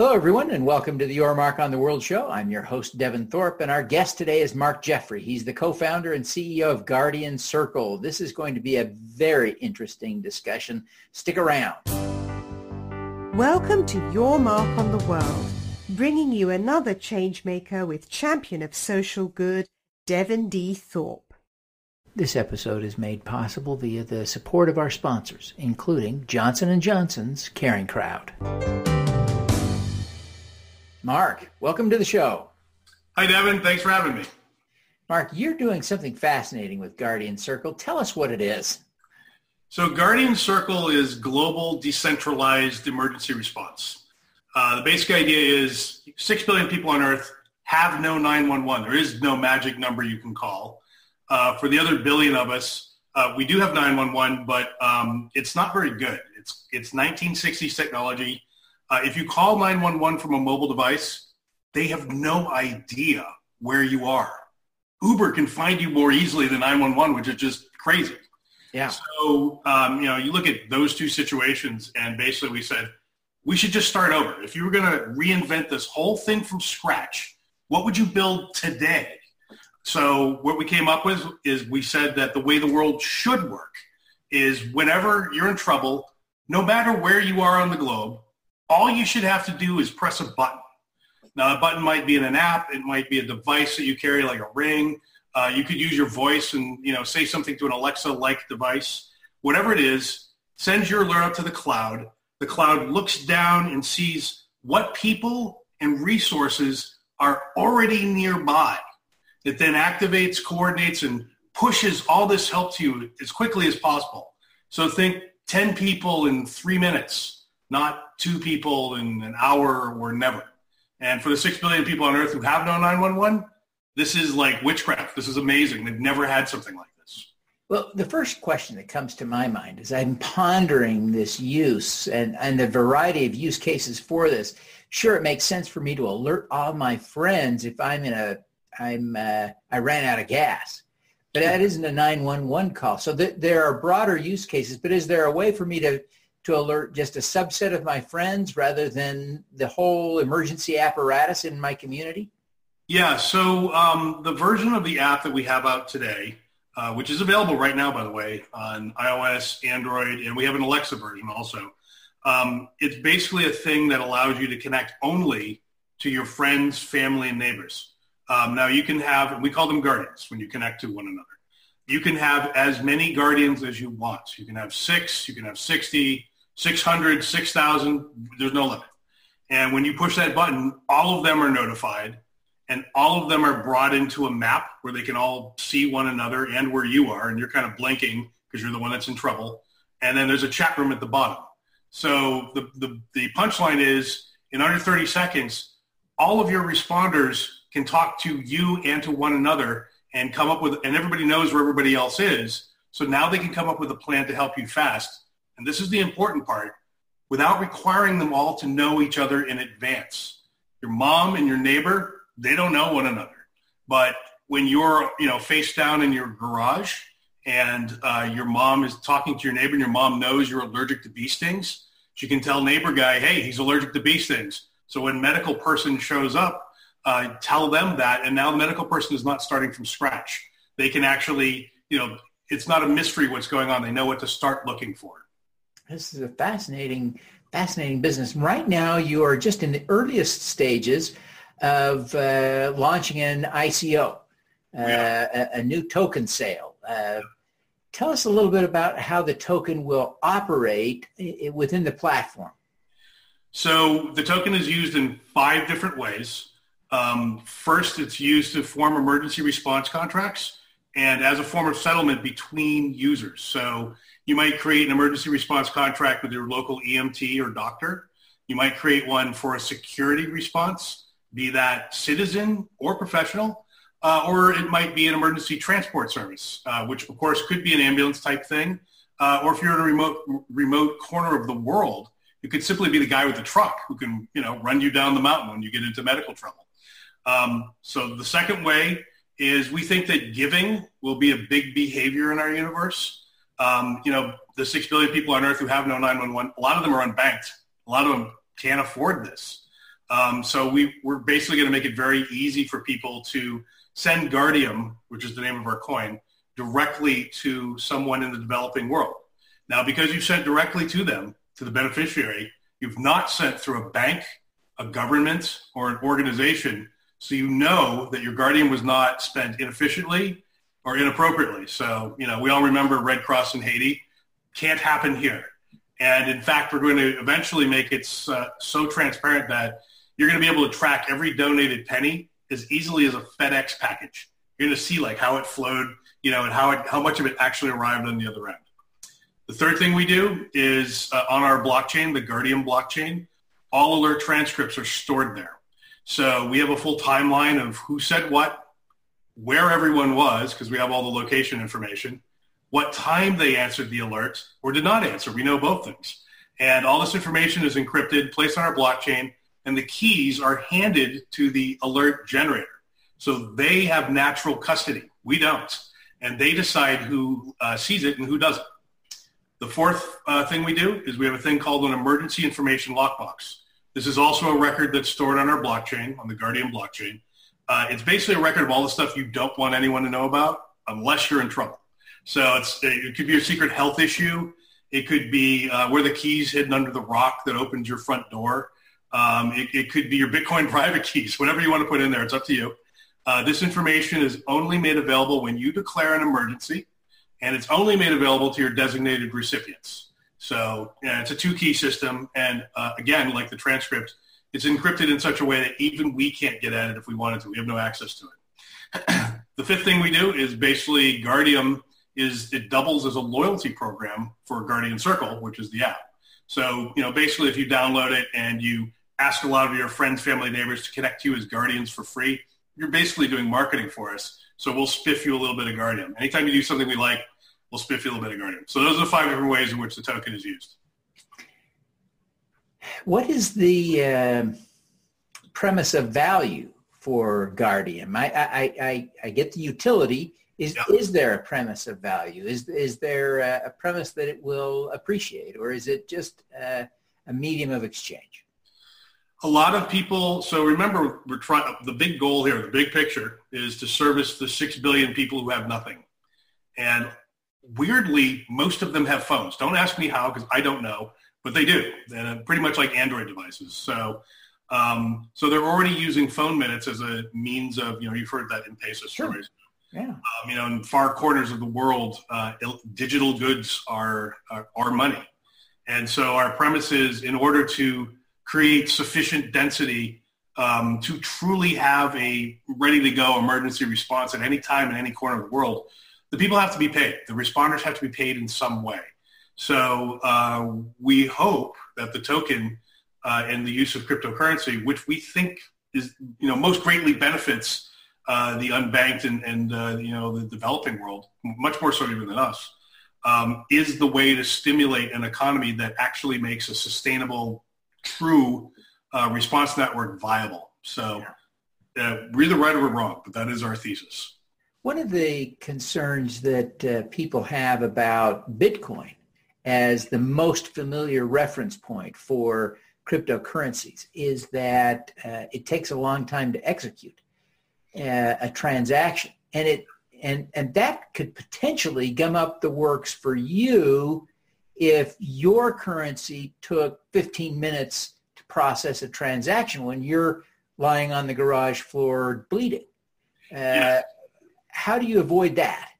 Hello, everyone, and welcome to the Your Mark on the World show. I'm your host, Devin Thorpe, and our guest today is Mark Jeffrey. He's the co-founder and CEO of Guardian Circle. This is going to be a very interesting discussion. Stick around. Welcome to Your Mark on the World, bringing you another changemaker with champion of social good, Devin D. Thorpe. This episode is made possible via the support of our sponsors, including Johnson & Johnson's Caring Crowd. Mark, welcome to the show. Hi, Devin. Thanks for having me. Mark, you're doing something fascinating with Guardian Circle. Tell us what it is. So Guardian Circle is global decentralized emergency response. Uh, the basic idea is 6 billion people on Earth have no 911. There is no magic number you can call. Uh, for the other billion of us, uh, we do have 911, but um, it's not very good. It's, it's 1960s technology. Uh, if you call 911 from a mobile device, they have no idea where you are. Uber can find you more easily than 911, which is just crazy. Yeah. So, um, you know, you look at those two situations and basically we said, we should just start over. If you were going to reinvent this whole thing from scratch, what would you build today? So what we came up with is we said that the way the world should work is whenever you're in trouble, no matter where you are on the globe, all you should have to do is press a button. Now, a button might be in an app. It might be a device that you carry, like a ring. Uh, you could use your voice and you know say something to an Alexa-like device. Whatever it is, sends your alert up to the cloud. The cloud looks down and sees what people and resources are already nearby. It then activates, coordinates, and pushes all this help to you as quickly as possible. So think 10 people in three minutes not two people in an hour or never. And for the six billion people on earth who have no 911, this is like witchcraft. This is amazing. They've never had something like this. Well, the first question that comes to my mind is I'm pondering this use and, and the variety of use cases for this. Sure, it makes sense for me to alert all my friends if I'm in a, I'm, uh, I ran out of gas. But that isn't a 911 call. So th- there are broader use cases, but is there a way for me to to alert just a subset of my friends rather than the whole emergency apparatus in my community? Yeah, so um, the version of the app that we have out today, uh, which is available right now, by the way, on iOS, Android, and we have an Alexa version also. Um, it's basically a thing that allows you to connect only to your friends, family, and neighbors. Um, now you can have, we call them guardians when you connect to one another. You can have as many guardians as you want. You can have six, you can have 60, 600, 6,000, there's no limit. And when you push that button, all of them are notified and all of them are brought into a map where they can all see one another and where you are. And you're kind of blinking because you're the one that's in trouble. And then there's a chat room at the bottom. So the, the, the punchline is in under 30 seconds, all of your responders can talk to you and to one another and come up with, and everybody knows where everybody else is. So now they can come up with a plan to help you fast and this is the important part, without requiring them all to know each other in advance. Your mom and your neighbor, they don't know one another. But when you're, you know, face down in your garage and uh, your mom is talking to your neighbor and your mom knows you're allergic to bee stings, she can tell neighbor guy, hey, he's allergic to bee stings. So when medical person shows up, uh, tell them that. And now the medical person is not starting from scratch. They can actually, you know, it's not a mystery what's going on. They know what to start looking for. This is a fascinating, fascinating business. Right now, you are just in the earliest stages of uh, launching an ICO, uh, yeah. a, a, new token sale. Uh, tell us a little bit about how the token will operate within the platform. So the token is used in five different ways. Um, first, it's used to form emergency response contracts and as a form of settlement between users. So you might create an emergency response contract with your local EMT or doctor. You might create one for a security response, be that citizen or professional, uh, or it might be an emergency transport service, uh, which of course could be an ambulance type thing. Uh, or if you're in a remote remote corner of the world, you could simply be the guy with the truck who can you know run you down the mountain when you get into medical trouble. Um, so the second way is we think that giving will be a big behavior in our universe. Um, you know, the six billion people on Earth who have no 911, a lot of them are unbanked. A lot of them can't afford this. Um, so we, we're basically going to make it very easy for people to send Guardium, which is the name of our coin, directly to someone in the developing world. Now, because you've sent directly to them, to the beneficiary, you've not sent through a bank, a government, or an organization. So you know that your Guardium was not spent inefficiently or inappropriately. So, you know, we all remember Red Cross in Haiti. Can't happen here. And in fact, we're going to eventually make it so transparent that you're going to be able to track every donated penny as easily as a FedEx package. You're going to see like how it flowed, you know, and how it, how much of it actually arrived on the other end. The third thing we do is uh, on our blockchain, the Guardian blockchain, all alert transcripts are stored there. So we have a full timeline of who said what, where everyone was, because we have all the location information, what time they answered the alert or did not answer. We know both things. And all this information is encrypted, placed on our blockchain, and the keys are handed to the alert generator. So they have natural custody. We don't. And they decide who uh, sees it and who doesn't. The fourth uh, thing we do is we have a thing called an emergency information lockbox. This is also a record that's stored on our blockchain, on the Guardian blockchain. Uh, it's basically a record of all the stuff you don't want anyone to know about unless you're in trouble. So it's, it could be a secret health issue. It could be uh, where the keys hidden under the rock that opens your front door. Um, it, it, could be your Bitcoin private keys, whatever you want to put in there. It's up to you. Uh, this information is only made available when you declare an emergency, and it's only made available to your designated recipients. So yeah, it's a two-key system, and uh, again, like the transcript, it's encrypted in such a way that even we can't get at it if we wanted to. We have no access to it. the fifth thing we do is basically Guardium is it doubles as a loyalty program for Guardian Circle, which is the app. So, you know, basically if you download it and you ask a lot of your friends, family, neighbors to connect to you as Guardians for free, you're basically doing marketing for us. So we'll spiff you a little bit of Guardium. Anytime you do something we like, we'll spiff you a little bit of Guardium. So those are the five different ways in which the token is used. What is the uh, premise of value for Guardium? I, I, I, I get the utility is yeah. is there a premise of value? Is is there a, premise that it will appreciate, or is it just a, a medium of exchange? A lot of people. So remember, we're trying. The big goal here, the big picture, is to service the six billion people who have nothing, and weirdly, most of them have phones. Don't ask me how, because I don't know, but they do, and pretty much like Android devices. So. Um, so they're already using phone minutes as a means of, you know, you've heard that M-Pesa stories. Sure yeah. Um, you know, in far corners of the world, uh, digital goods are, are, are money. And so our premise is in order to create sufficient density um, to truly have a ready to go emergency response at any time in any corner of the world, the people have to be paid. The responders have to be paid in some way. So uh, we hope that the token uh, and the use of cryptocurrency, which we think is, you know, most greatly benefits uh, the unbanked and, and uh, you know the developing world, much more so even than us, um, is the way to stimulate an economy that actually makes a sustainable, true uh, response network viable. So uh, we're either right or we're wrong, but that is our thesis. One of the concerns that uh, people have about Bitcoin as the most familiar reference point for cryptocurrencies is that uh, it takes a long time to execute uh, a transaction, and it and and that could potentially gum up the works for you if your currency took 15 minutes to process a transaction when you're lying on the garage floor bleeding. Uh, How do you avoid that?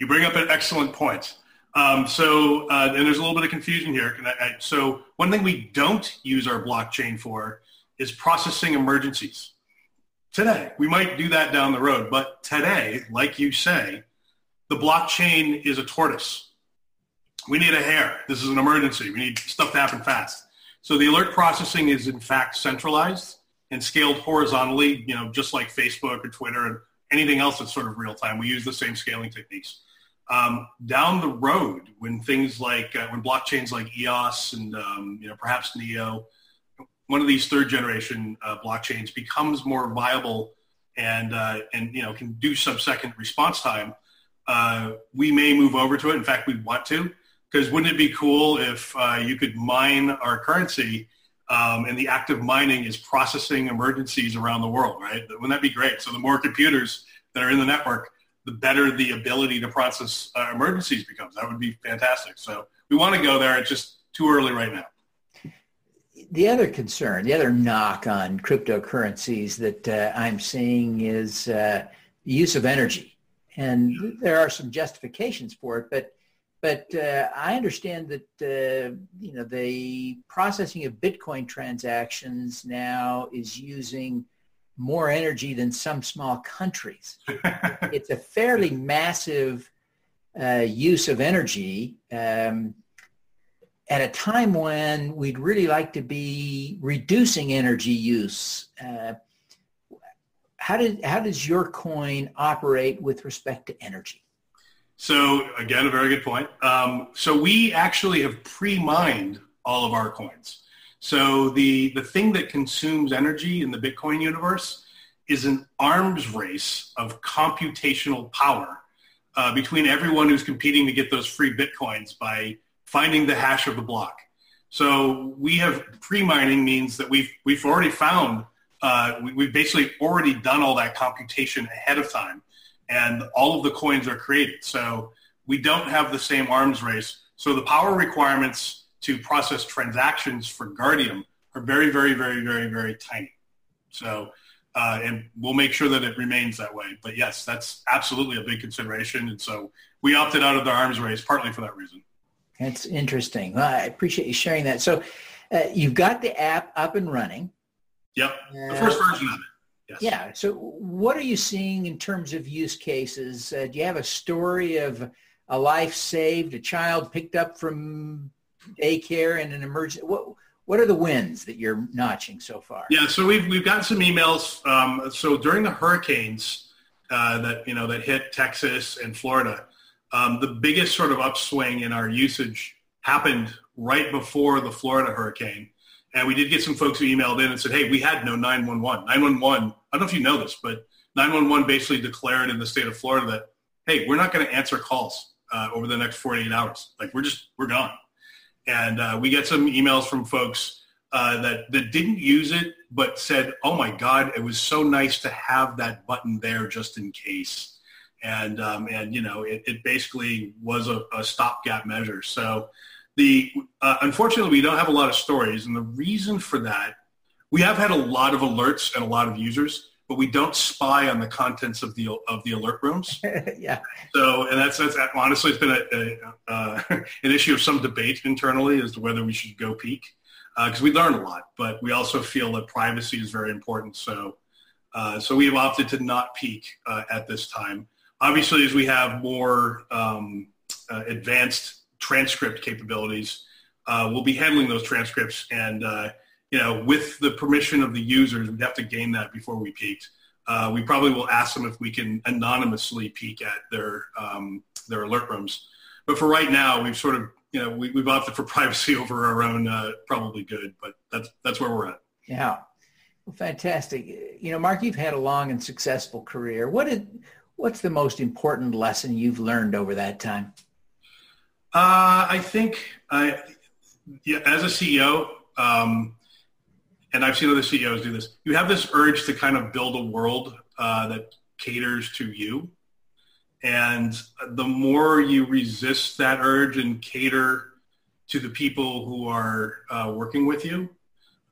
You bring up an excellent point. Um, so, uh, and there's a little bit of confusion here. I, I, so, one thing we don't use our blockchain for is processing emergencies today. We might do that down the road, but today, like you say, the blockchain is a tortoise. We need a hare. This is an emergency. We need stuff to happen fast. So the alert processing is in fact centralized and scaled horizontally, you know, just like Facebook or Twitter and anything else that's sort of real time. We use the same scaling techniques. Um, down the road, when things like uh, when blockchains like EOS and um, you know perhaps Neo one of these third generation uh, blockchains becomes more viable and uh, and you know can do sub-second response time, uh, we may move over to it. In fact, we want to because wouldn't it be cool if uh, you could mine our currency um, and the active mining is processing emergencies around the world, right? Wouldn't that be great? So the more computers that are in the network, the better the ability to process uh, emergencies becomes. That would be fantastic. So we want to go there. It's just too early right now. The other concern, the other knock on cryptocurrencies that uh, I'm seeing is uh, the use of energy. And there are some justifications for it, but but uh, I understand that uh, you know the processing of Bitcoin transactions now is using more energy than some small countries. it's a fairly massive uh, use of energy um, at a time when we'd really like to be reducing energy use. Uh, how did how does your coin operate with respect to energy? So again, a very good point. Um, so we actually have pre-mined all of our coins. So the, the thing that consumes energy in the Bitcoin universe is an arms race of computational power uh, between everyone who's competing to get those free Bitcoins by finding the hash of the block. So we have pre-mining means that we've, we've already found, uh, we, we've basically already done all that computation ahead of time and all of the coins are created. So we don't have the same arms race. So the power requirements to process transactions for Guardium are very, very, very, very, very tiny. So, uh, and we'll make sure that it remains that way. But yes, that's absolutely a big consideration. And so we opted out of the arms race partly for that reason. That's interesting. Well, I appreciate you sharing that. So uh, you've got the app up and running. Yep, the first version of it. Yes. Yeah. So what are you seeing in terms of use cases? Uh, do you have a story of a life saved, a child picked up from daycare in an emergency? What, what are the wins that you're notching so far? Yeah, so we've we've got some emails. Um, so during the hurricanes uh, that you know that hit Texas and Florida, um, the biggest sort of upswing in our usage happened right before the Florida hurricane, and we did get some folks who emailed in and said, hey, we had no 911. 911, I don't know if you know this, but 911 basically declared in the state of Florida that, hey, we're not going to answer calls uh, over the next 48 hours. Like we're just, we're gone. And uh, we get some emails from folks uh, that, that didn't use it, but said, oh my God, it was so nice to have that button there just in case. And, um, and you know, it, it basically was a, a stopgap measure. So the uh, unfortunately we don't have a lot of stories, and the reason for that, we have had a lot of alerts and a lot of users, but we don't spy on the contents of the of the alert rooms. yeah. So, and that's, that's honestly it's been a, a uh, an issue of some debate internally as to whether we should go peek because uh, we learn a lot, but we also feel that privacy is very important. So, uh, so we have opted to not peek uh, at this time. Obviously, as we have more um, uh, advanced transcript capabilities. Uh, we'll be handling those transcripts and, uh, you know, with the permission of the users, we'd have to gain that before we peaked. Uh, we probably will ask them if we can anonymously peek at their, um, their alert rooms. But for right now, we've sort of, you know, we, have opted for privacy over our own uh, probably good, but that's, that's where we're at. Yeah. Well, fantastic. You know, Mark, you've had a long and successful career. What did, what's the most important lesson you've learned over that time? Uh, I think I, yeah, as a CEO, um, and I've seen other CEOs do this, you have this urge to kind of build a world uh, that caters to you. And the more you resist that urge and cater to the people who are uh, working with you,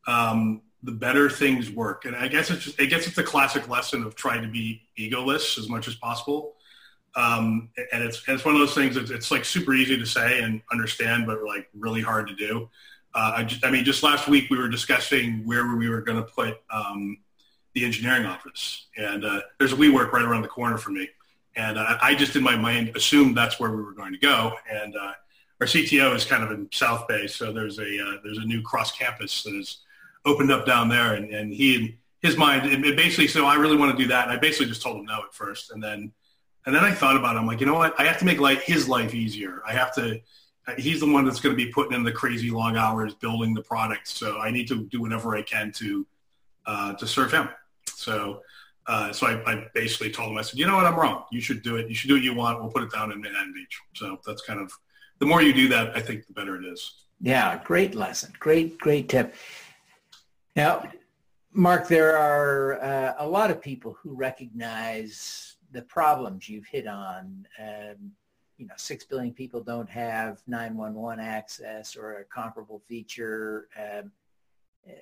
um, the better things work. And I guess it's just, I guess it's a classic lesson of trying to be egoless as much as possible. Um, and it's and it's one of those things. It's, it's like super easy to say and understand, but like really hard to do. Uh, I, just, I mean, just last week we were discussing where we were going to put um, the engineering office, and uh, there's a WeWork right around the corner from me, and uh, I just in my mind assumed that's where we were going to go. And uh, our CTO is kind of in South Bay, so there's a uh, there's a new cross campus that is opened up down there, and, and he his mind it basically so I really want to do that, and I basically just told him no at first, and then and then I thought about it. I'm like, you know what? I have to make life, his life easier. I have to. He's the one that's going to be putting in the crazy long hours building the product. So I need to do whatever I can to uh, to serve him. So uh, so I, I, basically told him, I said, you know what? I'm wrong. You should do it. You should do what you want. We'll put it down in Manhattan Beach. So that's kind of the more you do that, I think the better it is. Yeah, great lesson. Great, great tip. Now, Mark, there are uh, a lot of people who recognize the problems you've hit on. Um, you know, six billion people don't have 911 access or a comparable feature. Um, uh,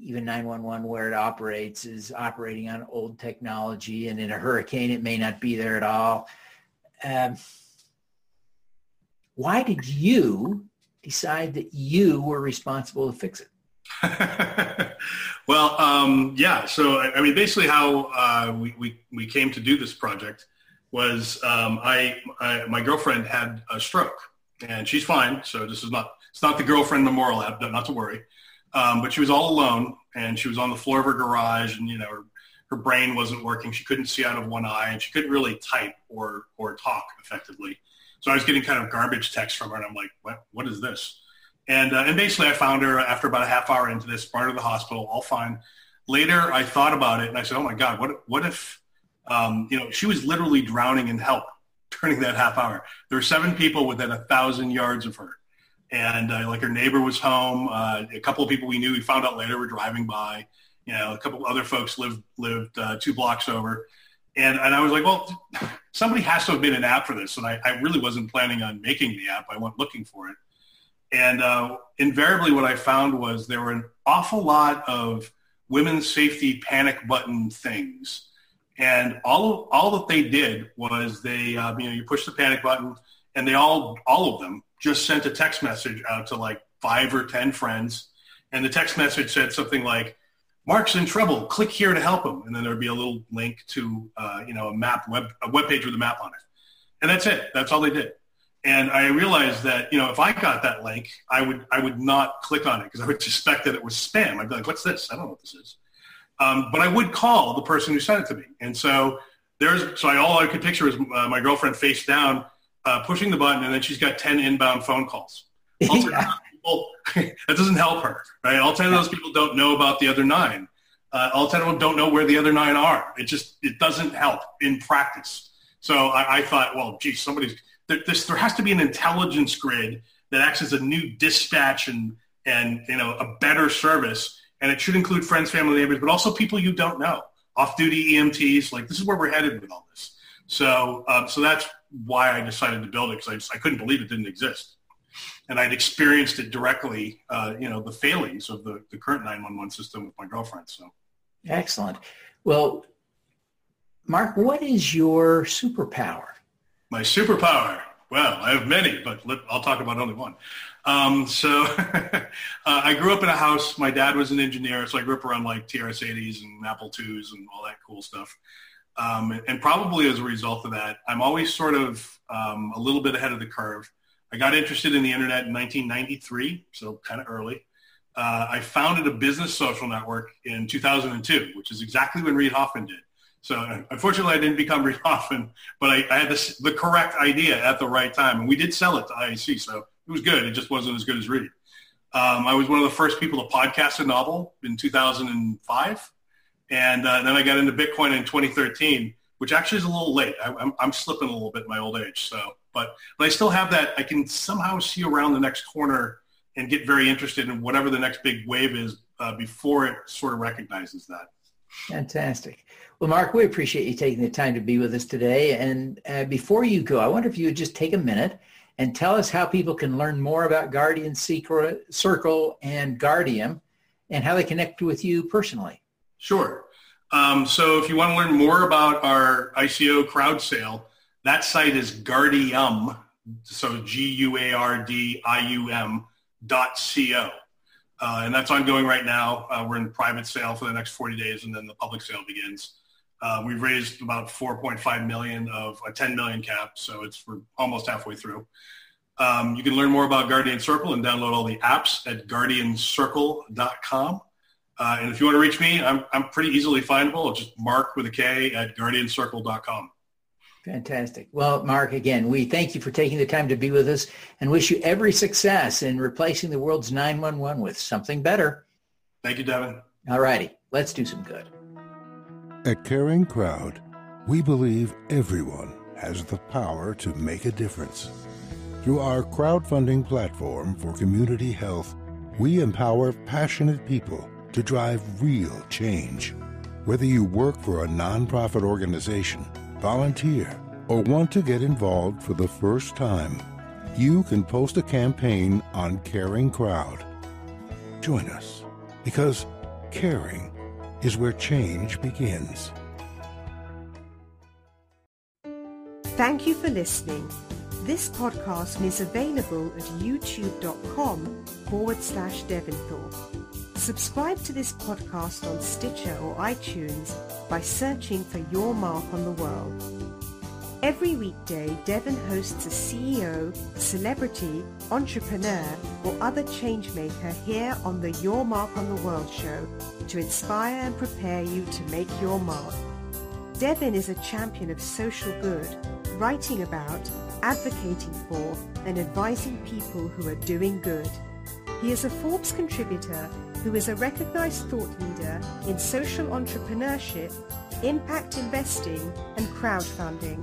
even 911 where it operates is operating on old technology and in a hurricane it may not be there at all. Um, why did you decide that you were responsible to fix it? well, um, yeah. So, I, I, mean, basically how uh, we, we, we came to do this project was um, I, I, my girlfriend had a stroke and she's fine. So this is not, it's not the girlfriend memorial app, not to worry. Um, but she was all alone and she was on the floor of her garage and, you know, her, her brain wasn't working. She couldn't see out of one eye and she couldn't really type or, or talk effectively. So I was getting kind of garbage text from her and I'm like, what, what is this? And, uh, and basically I found her after about a half hour into this, her to the hospital, all fine. Later I thought about it and I said, oh my God, what, what if, um, you know, she was literally drowning in help during that half hour. There were seven people within a thousand yards of her and uh, like her neighbor was home. Uh, a couple of people we knew, we found out later, were driving by. You know, a couple other folks lived lived uh, two blocks over, and and I was like, well, somebody has to have made an app for this, and I, I really wasn't planning on making the app. I went looking for it, and uh, invariably, what I found was there were an awful lot of women's safety panic button things. And all all that they did was they, um, you know, you push the panic button, and they all all of them just sent a text message out to like five or 10 friends. And the text message said something like, Mark's in trouble. Click here to help him. And then there'd be a little link to, uh, you know, a map, web, a web page with a map on it. And that's it. That's all they did. And I realized that, you know, if I got that link, I would, I would not click on it because I would suspect that it was spam. I'd be like, what's this? I don't know what this is. Um, but I would call the person who sent it to me. And so there's, so I, all I could picture was uh, my girlfriend face down uh, pushing the button, and then she's got 10 inbound phone calls. Yeah. People, that doesn't help her, right? All 10 of those people don't know about the other nine. Uh, all 10 of them don't know where the other nine are. It just, it doesn't help in practice. So I, I thought, well, geez, somebody's, there, there has to be an intelligence grid that acts as a new dispatch and, and, you know, a better service. And it should include friends, family, neighbors, but also people you don't know, off-duty EMTs. Like this is where we're headed with all this. So, um, so that's why I decided to build it because I, I, couldn't believe it didn't exist. And I'd experienced it directly, uh, you know, the failings of the, the current 911 system with my girlfriend. So excellent. Well, Mark, what is your superpower? My superpower. Well, I have many, but I'll talk about only one. Um, so uh, I grew up in a house. My dad was an engineer, so I grew up around like TRS-80s and Apple IIs and all that cool stuff. Um, and probably as a result of that, I'm always sort of um, a little bit ahead of the curve. I got interested in the internet in 1993, so kind of early. Uh, I founded a business social network in 2002, which is exactly when Reid Hoffman did. So unfortunately, I didn't become Hoffman, but I, I had this, the correct idea at the right time. And we did sell it to IAC, so it was good. It just wasn't as good as Reid. Um, I was one of the first people to podcast a novel in 2005. And uh, then I got into Bitcoin in 2013, which actually is a little late. I, am I'm slipping a little bit in my old age. So, but, but I still have that. I can somehow see around the next corner and get very interested in whatever the next big wave is uh, before it sort of recognizes that. Fantastic. Well, Mark, we appreciate you taking the time to be with us today. And uh, before you go, I wonder if you would just take a minute and tell us how people can learn more about Guardian Secret, Circle and Guardium and how they connect with you personally. Sure. Um, so if you want to learn more about our ICO crowd sale, that site is Guardium, so G-U-A-R-D-I-U-M dot C-O. Uh, and that's ongoing right now. Uh, we're in private sale for the next 40 days, and then the public sale begins. Uh, we've raised about 4.5 million of a 10 million cap, so it's we're almost halfway through. Um, you can learn more about Guardian Circle and download all the apps at guardiancircle.com. Uh, and if you want to reach me, I'm, I'm pretty easily findable. Just mark with a K at guardiancircle.com. Fantastic. Well, Mark, again, we thank you for taking the time to be with us and wish you every success in replacing the world's 911 with something better. Thank you, Devin. All righty. Let's do some good. At Caring Crowd, we believe everyone has the power to make a difference. Through our crowdfunding platform for community health, we empower passionate people to drive real change. Whether you work for a nonprofit organization, volunteer, or want to get involved for the first time, you can post a campaign on Caring Crowd. Join us because caring is where change begins. Thank you for listening. This podcast is available at youtube.com forward slash Devinthorpe. Subscribe to this podcast on Stitcher or iTunes by searching for Your Mark on the World. Every weekday, Devin hosts a CEO, celebrity, entrepreneur, or other changemaker here on the Your Mark on the World show to inspire and prepare you to make your mark. Devin is a champion of social good, writing about, advocating for, and advising people who are doing good. He is a Forbes contributor who is a recognized thought leader in social entrepreneurship, impact investing, and crowdfunding.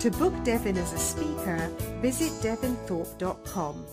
To book Devin as a speaker, visit devinthorpe.com.